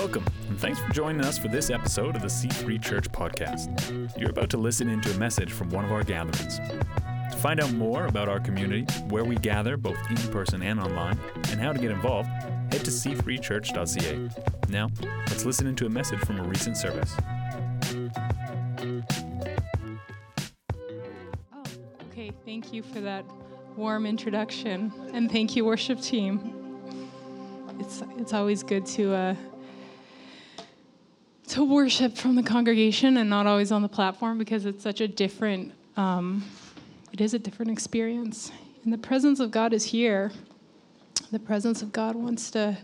Welcome, and thanks for joining us for this episode of the C3 Church Podcast. You're about to listen into a message from one of our gatherings. To find out more about our community, where we gather both in person and online, and how to get involved, head to c3church.ca. Now, let's listen into a message from a recent service. Oh, okay. Thank you for that warm introduction, and thank you, worship team. It's it's always good to uh, to worship from the congregation and not always on the platform because it's such a different. Um, it is a different experience, and the presence of God is here. The presence of God wants to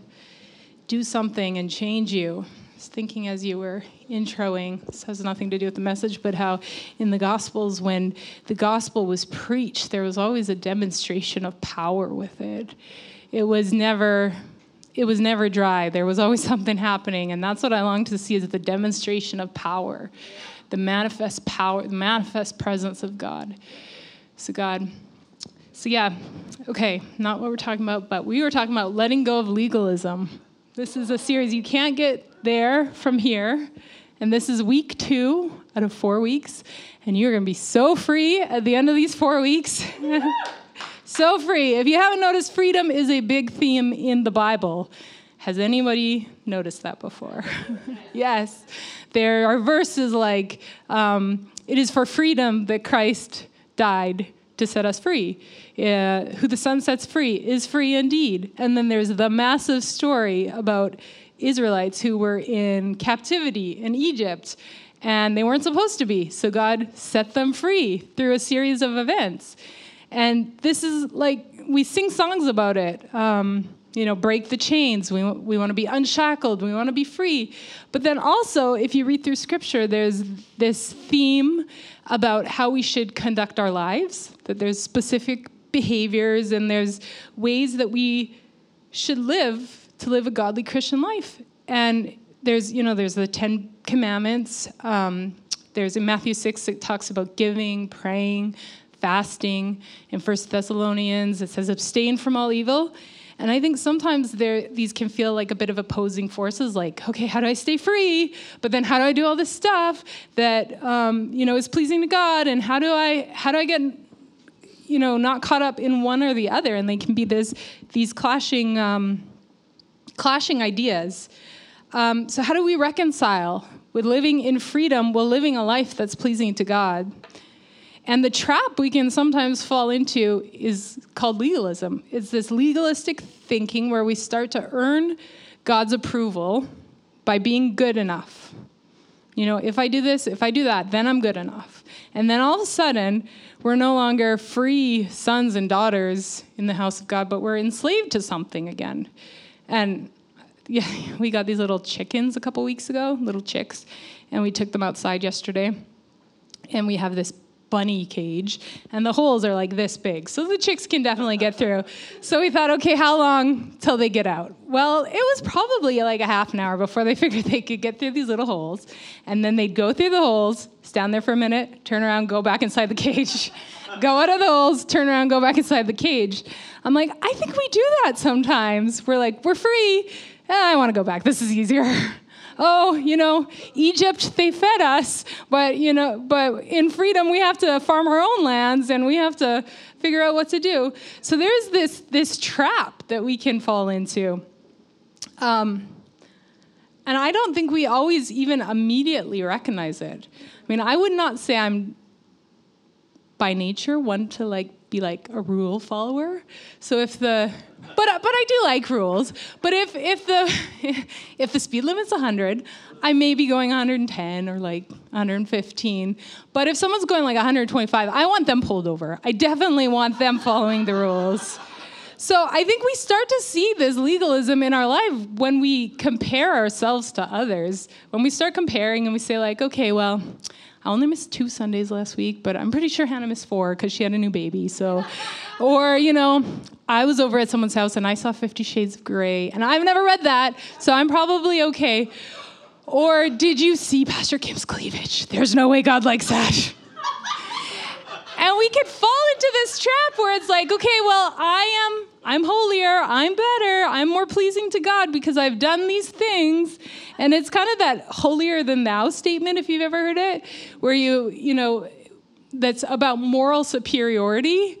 do something and change you. Was thinking as you were introing, this has nothing to do with the message, but how in the Gospels, when the gospel was preached, there was always a demonstration of power with it. It was never. It was never dry. There was always something happening, and that's what I long to see is the demonstration of power, the manifest power, the manifest presence of God. So God, so yeah, okay, not what we're talking about, but we were talking about letting go of legalism. This is a series you can't get there from here. And this is week two out of four weeks. And you're going to be so free at the end of these four weeks. so free. If you haven't noticed, freedom is a big theme in the Bible. Has anybody noticed that before? yes. There are verses like, um, It is for freedom that Christ died to set us free. Uh, who the Son sets free is free indeed. And then there's the massive story about Israelites who were in captivity in Egypt and they weren't supposed to be. So God set them free through a series of events. And this is like, we sing songs about it. Um, you know, break the chains. We, we want to be unshackled. We want to be free. But then also, if you read through scripture, there's this theme about how we should conduct our lives, that there's specific behaviors and there's ways that we should live to live a godly Christian life. And there's, you know, there's the Ten Commandments. Um, there's in Matthew 6, it talks about giving, praying, fasting. In First Thessalonians, it says abstain from all evil. And I think sometimes there, these can feel like a bit of opposing forces, like, okay, how do I stay free? But then how do I do all this stuff that um, you know is pleasing to God? And how do I how do I get you know not caught up in one or the other? And they can be this these clashing um, clashing ideas. Um, so how do we reconcile with living in freedom while living a life that's pleasing to God? And the trap we can sometimes fall into is called legalism. It's this legalistic thinking where we start to earn God's approval by being good enough. You know, if I do this, if I do that, then I'm good enough. And then all of a sudden, we're no longer free sons and daughters in the house of God, but we're enslaved to something again. And yeah, we got these little chickens a couple weeks ago, little chicks, and we took them outside yesterday. And we have this bunny cage, and the holes are like this big. So the chicks can definitely get through. So we thought, okay, how long till they get out? Well, it was probably like a half an hour before they figured they could get through these little holes. And then they'd go through the holes, stand there for a minute, turn around, go back inside the cage. go out of the holes, turn around, go back inside the cage. I'm like, I think we do that sometimes. We're like, we're free. Eh, I want to go back. This is easier. Oh, you know, Egypt, they fed us, but, you know, but in freedom, we have to farm our own lands and we have to figure out what to do. So there's this, this trap that we can fall into. Um, and I don't think we always even immediately recognize it. I mean, I would not say I'm by nature one to like be like a rule follower. So if the but but I do like rules. But if if the if the speed limit's 100, I may be going 110 or like 115. But if someone's going like 125, I want them pulled over. I definitely want them following the rules. So I think we start to see this legalism in our life when we compare ourselves to others. When we start comparing and we say like, okay, well, I only missed two Sundays last week, but I'm pretty sure Hannah missed four because she had a new baby. So, or you know, I was over at someone's house and I saw Fifty Shades of Grey, and I've never read that, so I'm probably okay. Or did you see Pastor Kim's cleavage? There's no way God likes that. and we could fall into this trap where it's like, okay, well, I am I'm holier, I'm better, I'm more pleasing to God because I've done these things. And it's kind of that holier than thou statement, if you've ever heard it, where you, you know, that's about moral superiority.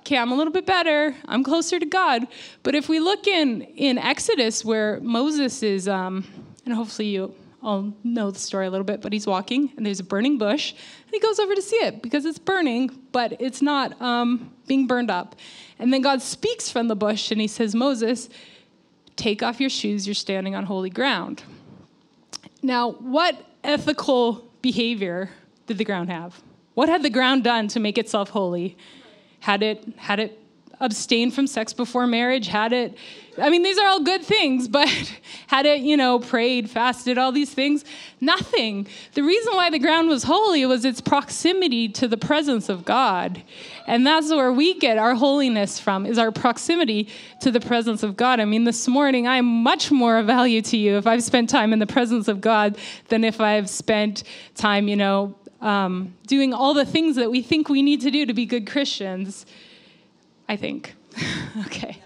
Okay, I'm a little bit better. I'm closer to God. But if we look in in Exodus, where Moses is, um, and hopefully you all know the story a little bit, but he's walking and there's a burning bush, and he goes over to see it because it's burning, but it's not um, being burned up. And then God speaks from the bush and he says, Moses, take off your shoes. You're standing on holy ground. Now, what ethical behavior did the ground have? What had the ground done to make itself holy? Had it had it abstained from sex before marriage? Had it I mean these are all good things, but had it, you know, prayed, fasted, all these things? Nothing. The reason why the ground was holy was its proximity to the presence of God. And that's where we get our holiness from is our proximity to the presence of God. I mean, this morning I'm much more of value to you if I've spent time in the presence of God than if I've spent time, you know, um, doing all the things that we think we need to do to be good Christians. I think. okay.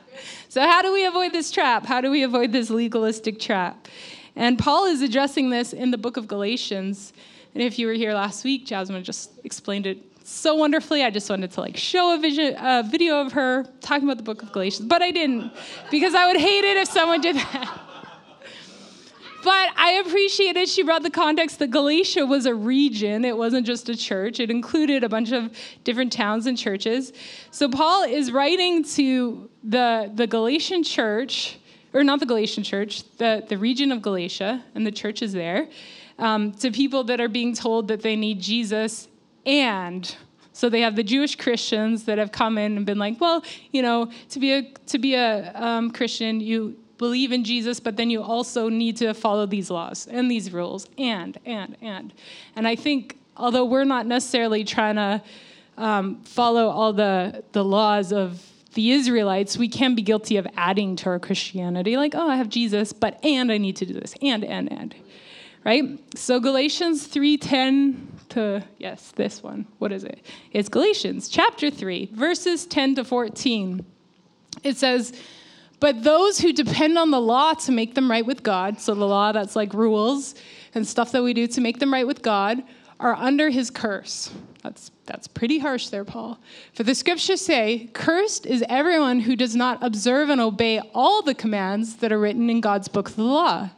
So, how do we avoid this trap? How do we avoid this legalistic trap? And Paul is addressing this in the book of Galatians. And if you were here last week, Jasmine just explained it so wonderfully. I just wanted to like show a, vision, a video of her talking about the book of Galatians, but I didn't because I would hate it if someone did that. But I appreciated she brought the context that Galatia was a region. It wasn't just a church, it included a bunch of different towns and churches. So Paul is writing to the, the Galatian church, or not the Galatian church, the, the region of Galatia, and the church is there, um, to people that are being told that they need Jesus and so they have the Jewish Christians that have come in and been like, well, you know, to be a to be a um, Christian, you believe in Jesus, but then you also need to follow these laws and these rules, and, and, and. And I think, although we're not necessarily trying to um, follow all the, the laws of the Israelites, we can be guilty of adding to our Christianity, like, oh, I have Jesus, but and I need to do this, and, and, and. Right? So Galatians 3:10 to yes, this one. What is it? It's Galatians chapter 3, verses 10 to 14. It says, but those who depend on the law to make them right with God, so the law that's like rules and stuff that we do to make them right with God, are under his curse. That's, that's pretty harsh there, Paul. For the scriptures say, Cursed is everyone who does not observe and obey all the commands that are written in God's book of the law.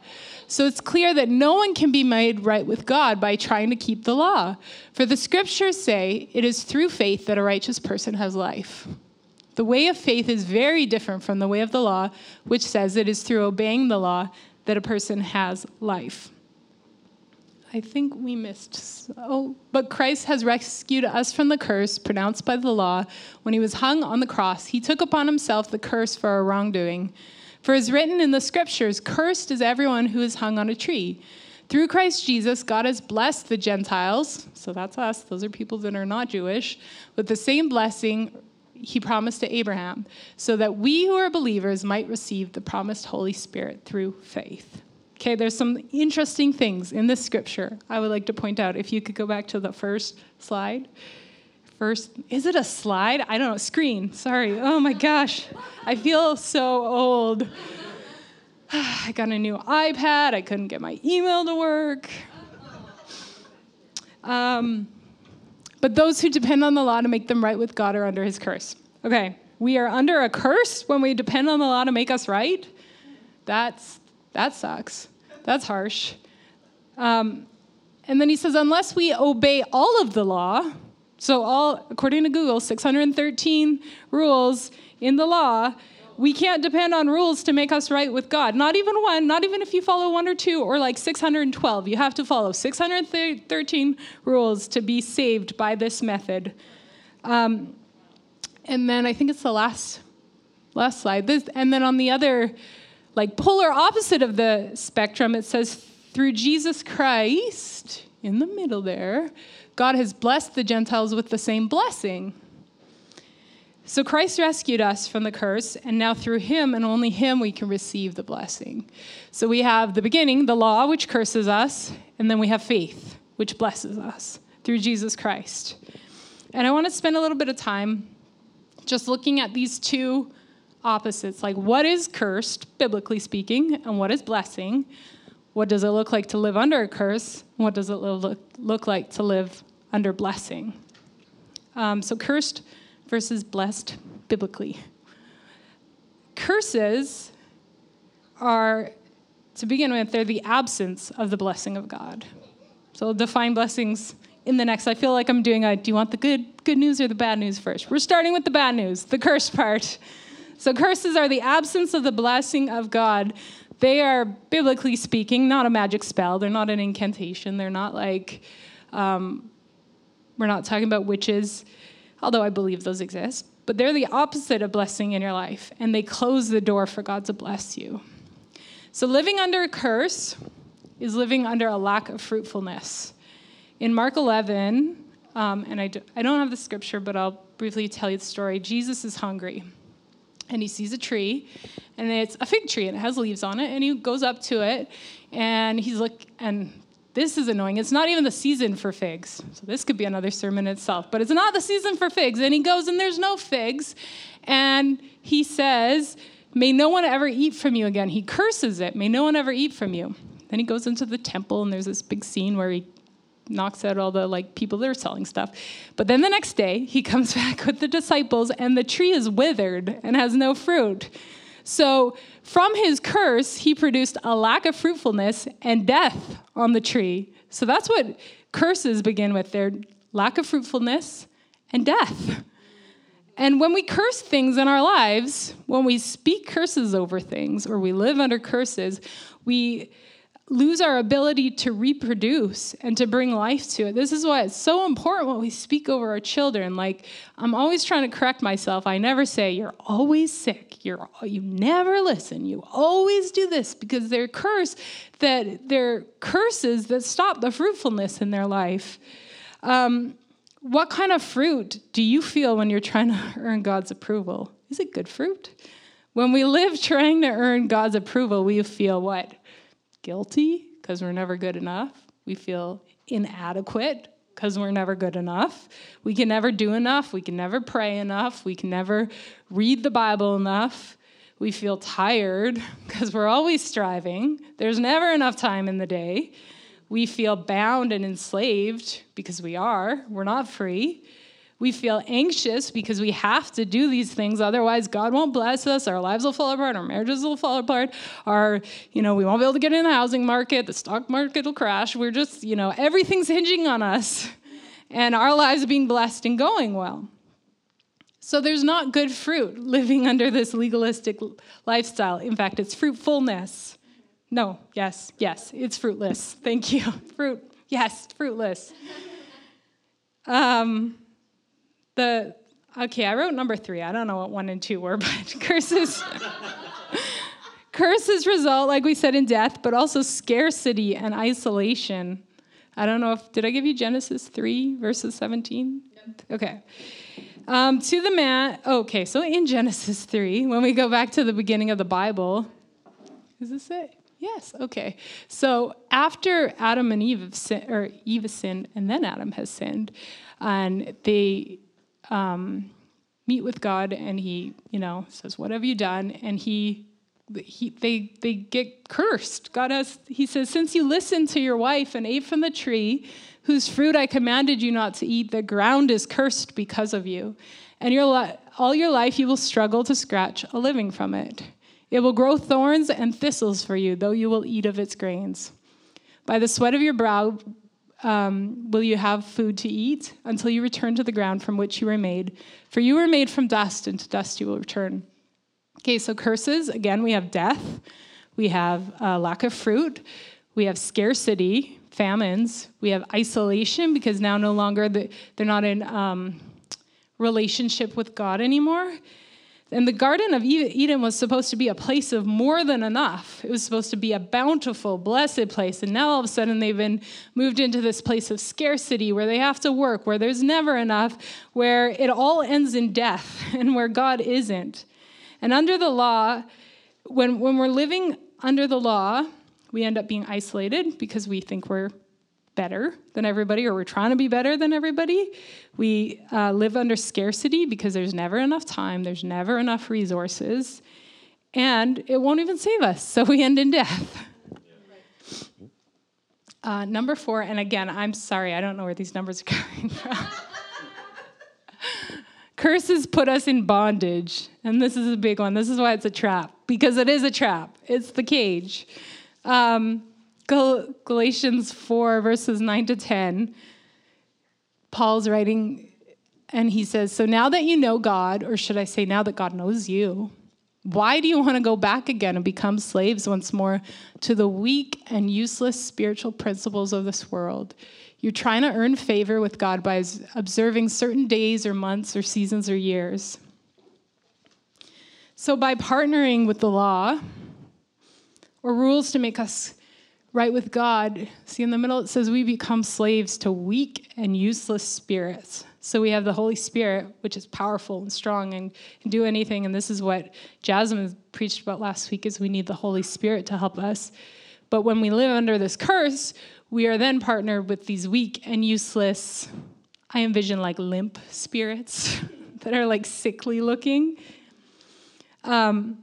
So it's clear that no one can be made right with God by trying to keep the law. For the scriptures say, It is through faith that a righteous person has life. The way of faith is very different from the way of the law, which says it is through obeying the law that a person has life. I think we missed. Oh, but Christ has rescued us from the curse pronounced by the law. When he was hung on the cross, he took upon himself the curse for our wrongdoing. For as written in the scriptures, cursed is everyone who is hung on a tree. Through Christ Jesus, God has blessed the Gentiles, so that's us, those are people that are not Jewish, with the same blessing he promised to Abraham, so that we who are believers might receive the promised Holy Spirit through faith. Okay, there's some interesting things in this scripture I would like to point out. If you could go back to the first slide. First, is it a slide? I don't know, screen. Sorry. Oh my gosh. I feel so old. I got a new iPad. I couldn't get my email to work. Um, but those who depend on the law to make them right with God are under his curse. Okay, we are under a curse when we depend on the law to make us right? That's, that sucks. That's harsh. Um, and then he says, unless we obey all of the law, so all, according to Google, 613 rules in the law, we can't depend on rules to make us right with God. Not even one, not even if you follow one or two or like 612. You have to follow 613 rules to be saved by this method. Um, and then I think it's the last last slide. This, and then on the other, like polar opposite of the spectrum, it says through Jesus Christ in the middle there, God has blessed the Gentiles with the same blessing. So Christ rescued us from the curse, and now through him and only him we can receive the blessing. So we have the beginning, the law, which curses us, and then we have faith, which blesses us through Jesus Christ. And I want to spend a little bit of time just looking at these two opposites. Like, what is cursed, biblically speaking, and what is blessing? What does it look like to live under a curse? What does it look, look like to live under blessing? Um, so, cursed versus blessed biblically. Curses are, to begin with, they're the absence of the blessing of God. So, I'll define blessings in the next. I feel like I'm doing a do you want the good good news or the bad news first? We're starting with the bad news, the curse part. So curses are the absence of the blessing of God. They are biblically speaking not a magic spell. They're not an incantation. They're not like um, we're not talking about witches, although I believe those exist. But they're the opposite of blessing in your life, and they close the door for God to bless you. So living under a curse is living under a lack of fruitfulness. In Mark 11, um, and I, do, I don't have the scripture, but I'll briefly tell you the story. Jesus is hungry, and he sees a tree, and it's a fig tree, and it has leaves on it, and he goes up to it, and he's like, and this is annoying. It's not even the season for figs. So this could be another sermon itself, but it's not the season for figs. And he goes, and there's no figs, and he says, May no one ever eat from you again. He curses it. May no one ever eat from you. Then he goes into the temple, and there's this big scene where he knocks out all the like people that are selling stuff. But then the next day, he comes back with the disciples, and the tree is withered and has no fruit. So from his curse, he produced a lack of fruitfulness and death on the tree. So that's what curses begin with their lack of fruitfulness and death. And when we curse things in our lives, when we speak curses over things or we live under curses, we lose our ability to reproduce and to bring life to it. This is why it's so important what we speak over our children. Like I'm always trying to correct myself. I never say you're always sick. You're you never listen. You always do this because they're curse that they're curses that stop the fruitfulness in their life. Um, what kind of fruit do you feel when you're trying to earn God's approval? Is it good fruit? When we live trying to earn God's approval, we feel what? Guilty because we're never good enough. We feel inadequate because we're never good enough. We can never do enough. We can never pray enough. We can never read the Bible enough. We feel tired because we're always striving. There's never enough time in the day. We feel bound and enslaved because we are. We're not free. We feel anxious because we have to do these things, otherwise, God won't bless us. Our lives will fall apart. Our marriages will fall apart. Our, you know, we won't be able to get in the housing market. The stock market will crash. We're just, you know, everything's hinging on us. And our lives are being blessed and going well. So there's not good fruit living under this legalistic lifestyle. In fact, it's fruitfulness. No, yes, yes, it's fruitless. Thank you. Fruit, yes, fruitless. Um, the okay, I wrote number three. I don't know what one and two were, but curses. curses result, like we said, in death, but also scarcity and isolation. I don't know if did I give you Genesis three verses seventeen? Yep. Okay. Um, to the man. Okay, so in Genesis three, when we go back to the beginning of the Bible, is this it? Yes. Okay. So after Adam and Eve have sin, or Eve has sinned, and then Adam has sinned, and they um, meet with God, and he, you know, says, "What have you done?" And he, he, they, they get cursed. God has, he says, "Since you listened to your wife and ate from the tree, whose fruit I commanded you not to eat, the ground is cursed because of you, and your li- all your life you will struggle to scratch a living from it. It will grow thorns and thistles for you, though you will eat of its grains." By the sweat of your brow um, will you have food to eat until you return to the ground from which you were made. For you were made from dust, and to dust you will return. Okay, so curses again, we have death, we have uh, lack of fruit, we have scarcity, famines, we have isolation because now no longer the, they're not in um, relationship with God anymore. And the Garden of Eden was supposed to be a place of more than enough. It was supposed to be a bountiful, blessed place. And now all of a sudden they've been moved into this place of scarcity where they have to work, where there's never enough, where it all ends in death, and where God isn't. And under the law, when, when we're living under the law, we end up being isolated because we think we're better than everybody or we're trying to be better than everybody. We uh, live under scarcity because there's never enough time, there's never enough resources, and it won't even save us. So we end in death. Uh, number four, and again, I'm sorry, I don't know where these numbers are coming from. Curses put us in bondage. And this is a big one. This is why it's a trap, because it is a trap. It's the cage. Um, Gal- Galatians 4, verses 9 to 10, Paul's writing, and he says, So now that you know God, or should I say, now that God knows you, why do you want to go back again and become slaves once more to the weak and useless spiritual principles of this world? You're trying to earn favor with God by observing certain days or months or seasons or years. So, by partnering with the law or rules to make us right with God, see in the middle it says we become slaves to weak and useless spirits. So we have the Holy Spirit, which is powerful and strong and can do anything. And this is what Jasmine preached about last week: is we need the Holy Spirit to help us. But when we live under this curse, we are then partnered with these weak and useless, I envision like limp spirits that are like sickly looking. Um,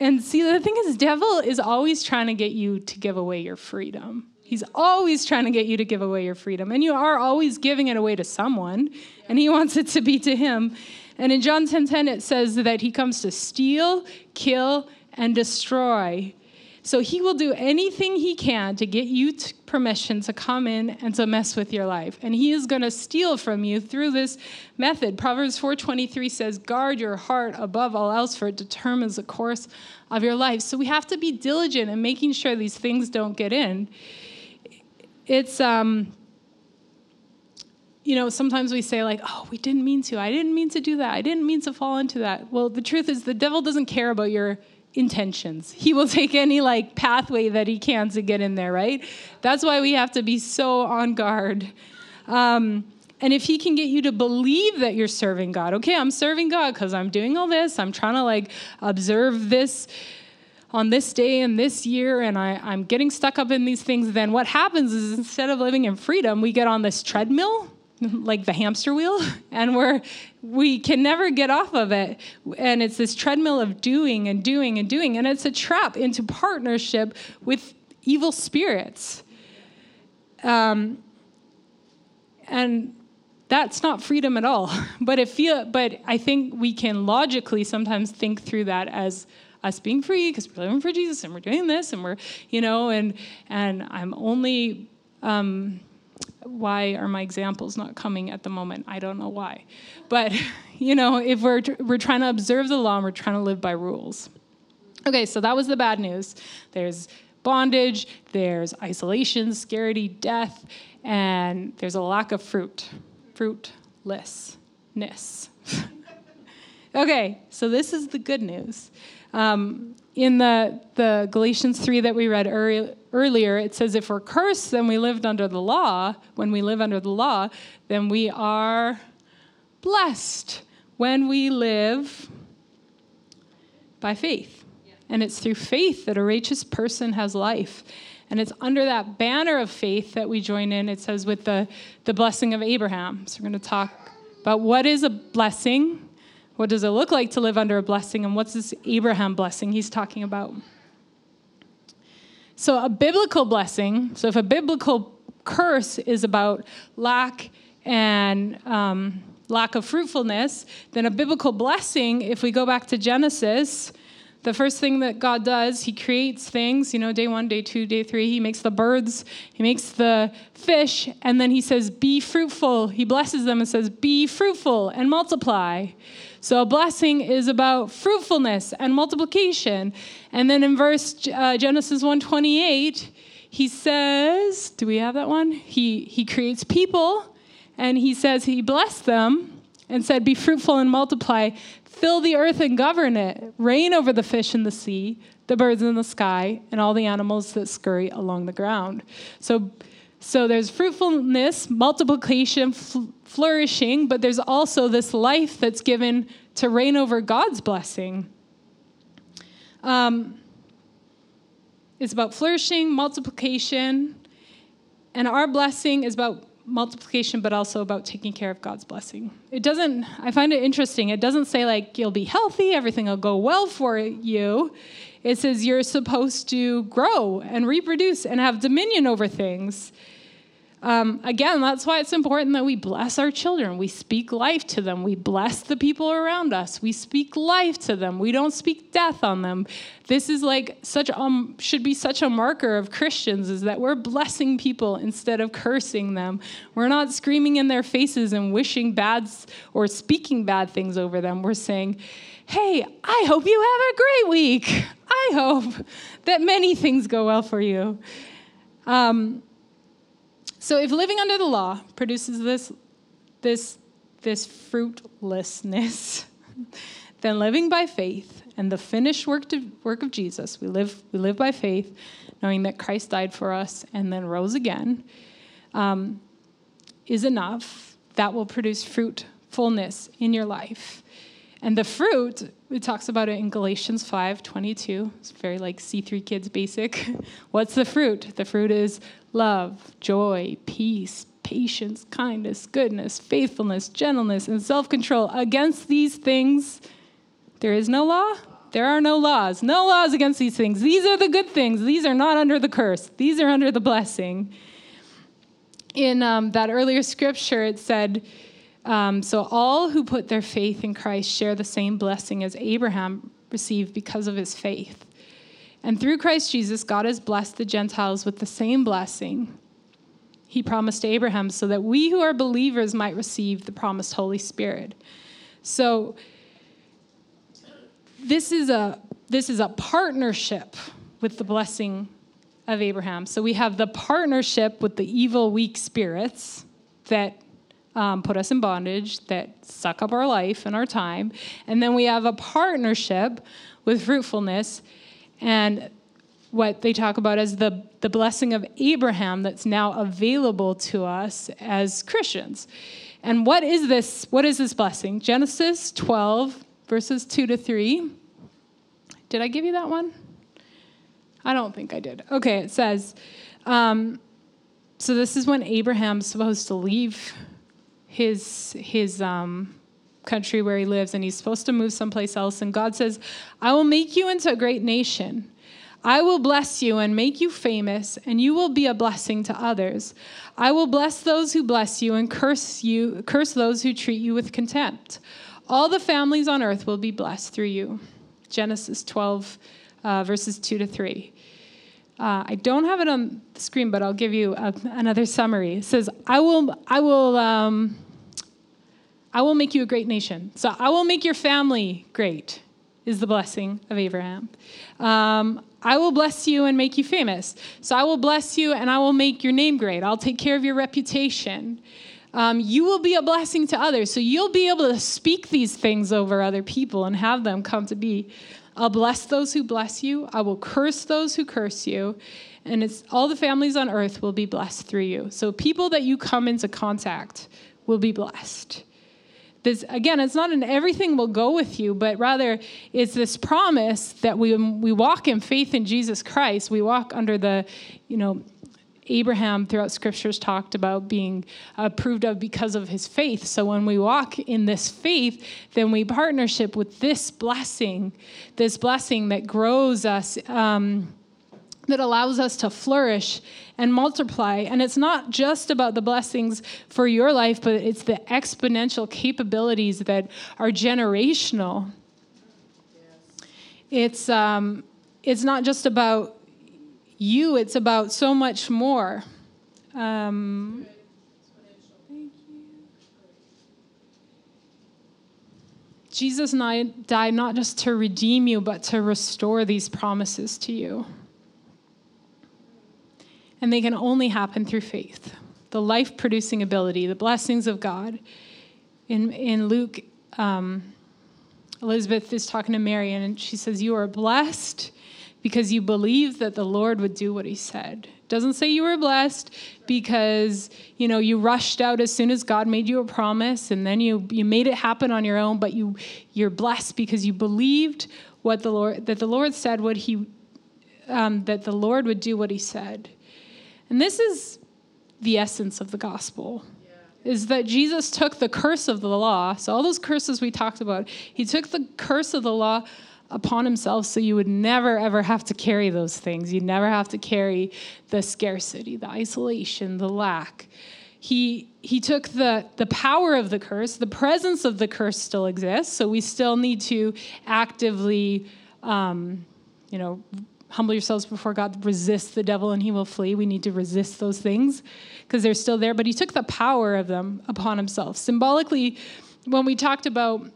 and see, the thing is, devil is always trying to get you to give away your freedom. He's always trying to get you to give away your freedom. And you are always giving it away to someone, and he wants it to be to him. And in John 10:10, 10, 10, it says that he comes to steal, kill, and destroy. So he will do anything he can to get you permission to come in and to mess with your life. And he is going to steal from you through this method. Proverbs 4:23 says, "Guard your heart above all else for it determines the course of your life." So we have to be diligent in making sure these things don't get in. It's um you know, sometimes we say, like, oh, we didn't mean to. I didn't mean to do that. I didn't mean to fall into that. Well, the truth is, the devil doesn't care about your intentions. He will take any like pathway that he can to get in there, right? That's why we have to be so on guard. Um, and if he can get you to believe that you're serving God, okay, I'm serving God because I'm doing all this, I'm trying to like observe this on this day and this year, and I, I'm getting stuck up in these things, then what happens is instead of living in freedom, we get on this treadmill like the hamster wheel and we're we can never get off of it. And it's this treadmill of doing and doing and doing and it's a trap into partnership with evil spirits. Um, and that's not freedom at all. But it feel but i think we can logically sometimes think through that as us being free because we're living for jesus and we're doing this and we're you know and and i'm only um, why are my examples not coming at the moment? I don't know why. But, you know, if we're, we're trying to observe the law and we're trying to live by rules. Okay, so that was the bad news. There's bondage, there's isolation, scarcity, death, and there's a lack of fruit. Fruitlessness. okay, so this is the good news. Um, in the, the Galatians 3 that we read earlier, it says if we're cursed, then we lived under the law. When we live under the law, then we are blessed when we live by faith. And it's through faith that a righteous person has life. And it's under that banner of faith that we join in. It says with the, the blessing of Abraham. So we're going to talk about what is a blessing what does it look like to live under a blessing? And what's this Abraham blessing he's talking about? So, a biblical blessing, so if a biblical curse is about lack and um, lack of fruitfulness, then a biblical blessing, if we go back to Genesis, the first thing that God does, He creates things, you know, day one, day two, day three. He makes the birds, He makes the fish, and then He says, Be fruitful. He blesses them and says, Be fruitful and multiply. So a blessing is about fruitfulness and multiplication. And then in verse uh, Genesis 128, he says, do we have that one? He, he creates people and he says he blessed them and said, Be fruitful and multiply, fill the earth and govern it, reign over the fish in the sea, the birds in the sky, and all the animals that scurry along the ground. So, so there's fruitfulness, multiplication, fl- flourishing, but there's also this life that's given to reign over God's blessing. Um, it's about flourishing, multiplication, and our blessing is about multiplication, but also about taking care of God's blessing. It doesn't, I find it interesting. It doesn't say, like, you'll be healthy, everything will go well for you. It says you're supposed to grow and reproduce and have dominion over things. Um, again, that's why it's important that we bless our children. We speak life to them. We bless the people around us. We speak life to them. We don't speak death on them. This is like such um should be such a marker of Christians is that we're blessing people instead of cursing them. We're not screaming in their faces and wishing bad or speaking bad things over them. We're saying, "Hey, I hope you have a great week. I hope that many things go well for you." Um, so if living under the law produces this, this, this fruitlessness, then living by faith and the finished work, to, work of Jesus, we live, we live by faith, knowing that Christ died for us and then rose again, um, is enough. That will produce fruitfulness in your life. And the fruit, it talks about it in Galatians 5 22. It's very like C3 kids basic. What's the fruit? The fruit is love, joy, peace, patience, kindness, goodness, faithfulness, gentleness, and self control. Against these things, there is no law. There are no laws. No laws against these things. These are the good things. These are not under the curse. These are under the blessing. In um, that earlier scripture, it said, um, So all who put their faith in Christ share the same blessing as Abraham received because of his faith. And through Christ Jesus, God has blessed the Gentiles with the same blessing he promised to Abraham so that we who are believers might receive the promised Holy Spirit. So this is a this is a partnership with the blessing of Abraham. So we have the partnership with the evil, weak spirits that um, put us in bondage, that suck up our life and our time. And then we have a partnership with fruitfulness and what they talk about as the, the blessing of Abraham that's now available to us as Christians. And what is this? What is this blessing? Genesis 12, verses 2 to 3. Did I give you that one? I don't think I did. Okay, it says, um, so this is when Abraham's supposed to leave his his um, country where he lives and he's supposed to move someplace else. And God says, I will make you into a great nation. I will bless you and make you famous, and you will be a blessing to others. I will bless those who bless you and curse you, curse those who treat you with contempt. All the families on earth will be blessed through you. Genesis 12, uh, verses 2 to 3. Uh, I don't have it on the screen, but I'll give you a, another summary. It says, I will, I will, um, I will make you a great nation. So I will make your family great, is the blessing of Abraham. Um, I will bless you and make you famous. So I will bless you and I will make your name great. I'll take care of your reputation. Um, you will be a blessing to others. So you'll be able to speak these things over other people and have them come to be. I'll bless those who bless you. I will curse those who curse you. And it's all the families on earth will be blessed through you. So people that you come into contact will be blessed this again it's not an everything will go with you but rather it's this promise that we we walk in faith in jesus christ. We walk under the you know abraham throughout scriptures talked about being approved of because of his faith. So when we walk in this faith then we partnership with this blessing this blessing that grows us um, that allows us to flourish and multiply. And it's not just about the blessings for your life, but it's the exponential capabilities that are generational. It's, um, it's not just about you, it's about so much more. Um, Jesus died not just to redeem you, but to restore these promises to you and they can only happen through faith. The life producing ability, the blessings of God. In, in Luke, um, Elizabeth is talking to Mary, and she says, You are blessed because you believe that the Lord would do what he said. Doesn't say you were blessed because, you know, you rushed out as soon as God made you a promise and then you, you made it happen on your own, but you, you're blessed because you believed what the Lord, that the Lord said what he, um, that the Lord would do what he said. And this is the essence of the gospel. Is that Jesus took the curse of the law, so all those curses we talked about, he took the curse of the law upon himself so you would never ever have to carry those things. You'd never have to carry the scarcity, the isolation, the lack. He he took the the power of the curse. The presence of the curse still exists, so we still need to actively, um, you know, humble yourselves before God, resist the devil and he will flee. We need to resist those things because they're still there. But he took the power of them upon himself. Symbolically, when we talked about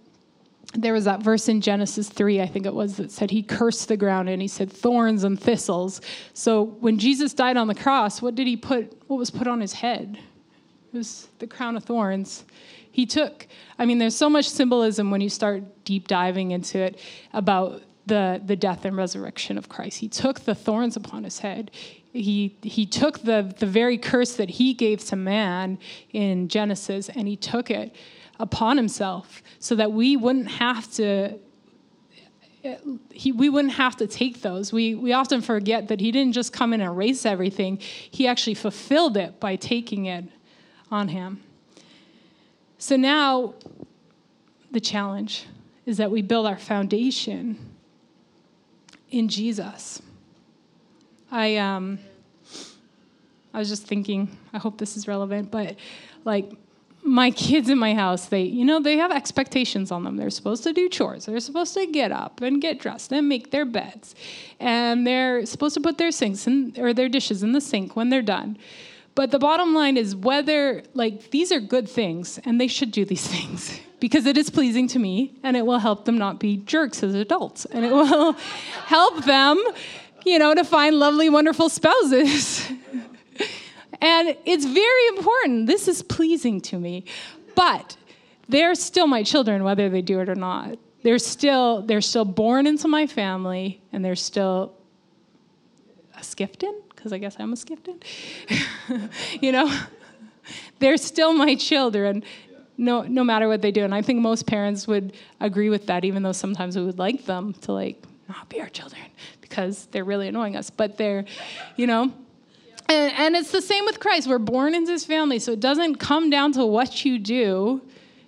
there was that verse in Genesis 3, I think it was, that said he cursed the ground and he said thorns and thistles. So when Jesus died on the cross, what did he put? What was put on his head? It was the crown of thorns. He took, I mean, there's so much symbolism when you start deep diving into it about the, the death and resurrection of Christ. He took the thorns upon his head. He, he took the, the very curse that he gave to man in Genesis and he took it upon himself so that we wouldn't have to he, we wouldn't have to take those. We, we often forget that he didn't just come and erase everything, he actually fulfilled it by taking it on him. So now the challenge is that we build our foundation in Jesus. I um I was just thinking, I hope this is relevant, but like my kids in my house, they, you know, they have expectations on them. They're supposed to do chores. They're supposed to get up and get dressed and make their beds. And they're supposed to put their sinks in, or their dishes in the sink when they're done. But the bottom line is whether, like, these are good things and they should do these things because it is pleasing to me and it will help them not be jerks as adults and it will help them, you know, to find lovely, wonderful spouses. and it's very important. This is pleasing to me. But they're still my children, whether they do it or not. They're still, they're still born into my family and they're still a Skiftun because I guess I'm a skifted. you know, they're still my children, no no matter what they do. And I think most parents would agree with that, even though sometimes we would like them to like not be our children because they're really annoying us. But they're, you know. And, and it's the same with Christ. We're born into his family, so it doesn't come down to what you do,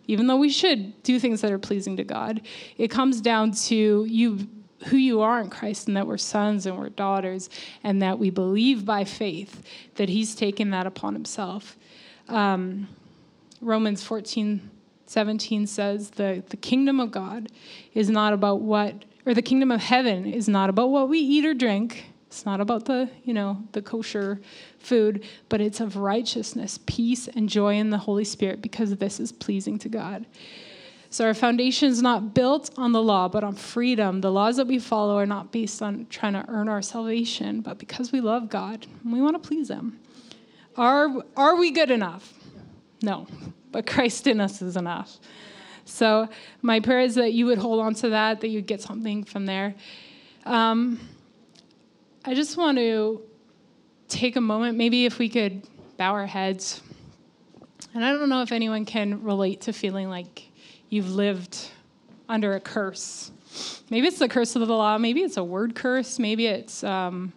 even though we should do things that are pleasing to God. It comes down to you who you are in Christ and that we're sons and we're daughters and that we believe by faith that He's taken that upon Himself. Um, Romans 14, 17 says the, the kingdom of God is not about what, or the kingdom of heaven is not about what we eat or drink. It's not about the, you know, the kosher food, but it's of righteousness, peace, and joy in the Holy Spirit because this is pleasing to God. So our foundation is not built on the law, but on freedom. The laws that we follow are not based on trying to earn our salvation, but because we love God and we want to please Him. Are, are we good enough? No, but Christ in us is enough. So my prayer is that you would hold on to that, that you'd get something from there. Um, I just want to take a moment, maybe if we could bow our heads. And I don't know if anyone can relate to feeling like you've lived under a curse. Maybe it's the curse of the law, maybe it's a word curse, maybe it's um,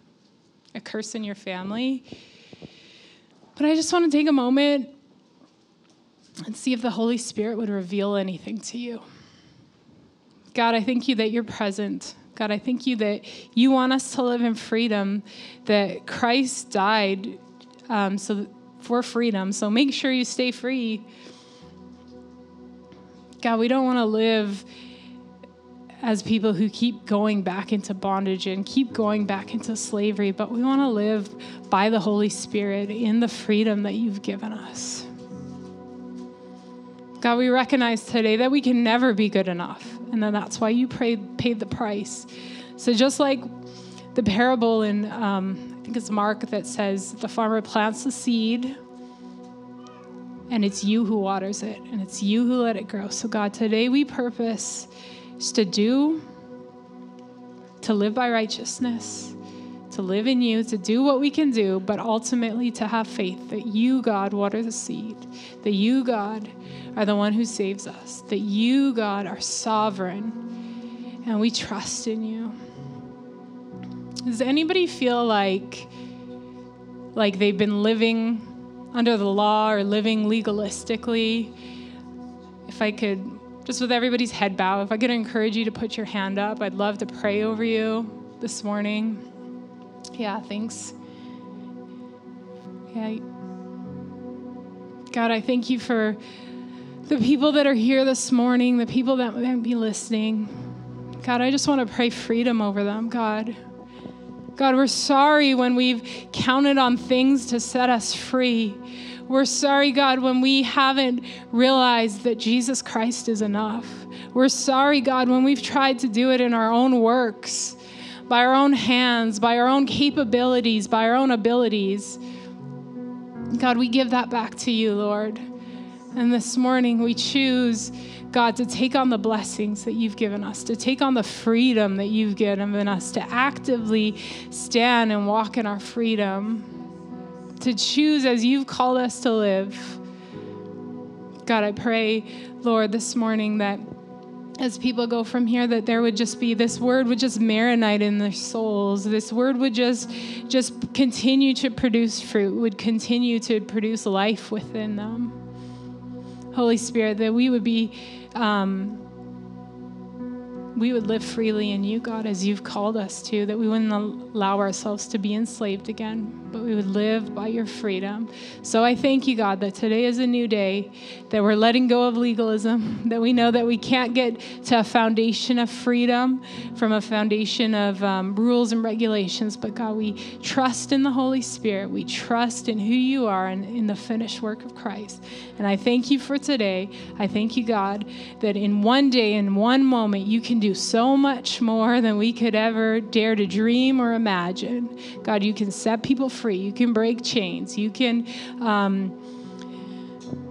a curse in your family. But I just want to take a moment and see if the Holy Spirit would reveal anything to you. God, I thank you that you're present. God, I thank you that you want us to live in freedom, that Christ died um, so for freedom. So make sure you stay free. God, we don't want to live as people who keep going back into bondage and keep going back into slavery, but we want to live by the Holy Spirit in the freedom that you've given us. God, we recognize today that we can never be good enough, and that that's why you paid, paid the price. So, just like the parable in, um, I think it's Mark, that says the farmer plants the seed and it's you who waters it and it's you who let it grow. So, God, today we purpose to do, to live by righteousness, to live in you, to do what we can do, but ultimately to have faith that you, God, water the seed, that you, God, are the one who saves us, that you, God, are sovereign, and we trust in you. Does anybody feel like like they've been living under the law or living legalistically, if I could, just with everybody's head bowed, if I could encourage you to put your hand up, I'd love to pray over you this morning. Yeah, thanks. Yeah. God, I thank you for the people that are here this morning, the people that might be listening. God, I just want to pray freedom over them, God. God, we're sorry when we've counted on things to set us free. We're sorry, God, when we haven't realized that Jesus Christ is enough. We're sorry, God, when we've tried to do it in our own works, by our own hands, by our own capabilities, by our own abilities. God, we give that back to you, Lord. And this morning we choose God, to take on the blessings that you've given us, to take on the freedom that you've given us, to actively stand and walk in our freedom, to choose as you've called us to live. God, I pray, Lord, this morning that as people go from here that there would just be this word would just marinate in their souls this word would just just continue to produce fruit would continue to produce life within them holy spirit that we would be um, we would live freely in you, God, as you've called us to, that we wouldn't allow ourselves to be enslaved again, but we would live by your freedom. So I thank you, God, that today is a new day, that we're letting go of legalism, that we know that we can't get to a foundation of freedom from a foundation of um, rules and regulations, but God, we trust in the Holy Spirit. We trust in who you are and in the finished work of Christ. And I thank you for today. I thank you, God, that in one day, in one moment, you can do so much more than we could ever dare to dream or imagine. God, you can set people free. You can break chains. You can. Um,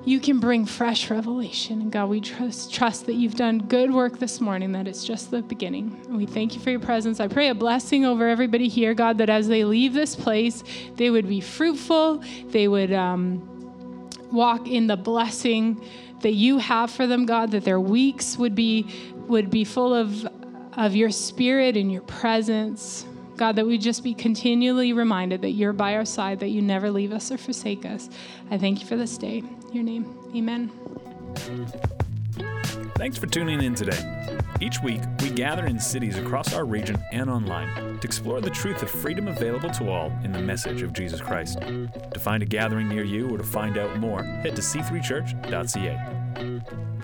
you can bring fresh revelation. And God, we trust, trust that you've done good work this morning, that it's just the beginning. We thank you for your presence. I pray a blessing over everybody here, God, that as they leave this place, they would be fruitful, they would um, walk in the blessing that you have for them, God, that their weeks would be would be full of, of your spirit and your presence. God, that we just be continually reminded that you're by our side, that you never leave us or forsake us. I thank you for this day. Your name, amen. Thanks for tuning in today. Each week, we gather in cities across our region and online to explore the truth of freedom available to all in the message of Jesus Christ. To find a gathering near you or to find out more, head to c3church.ca.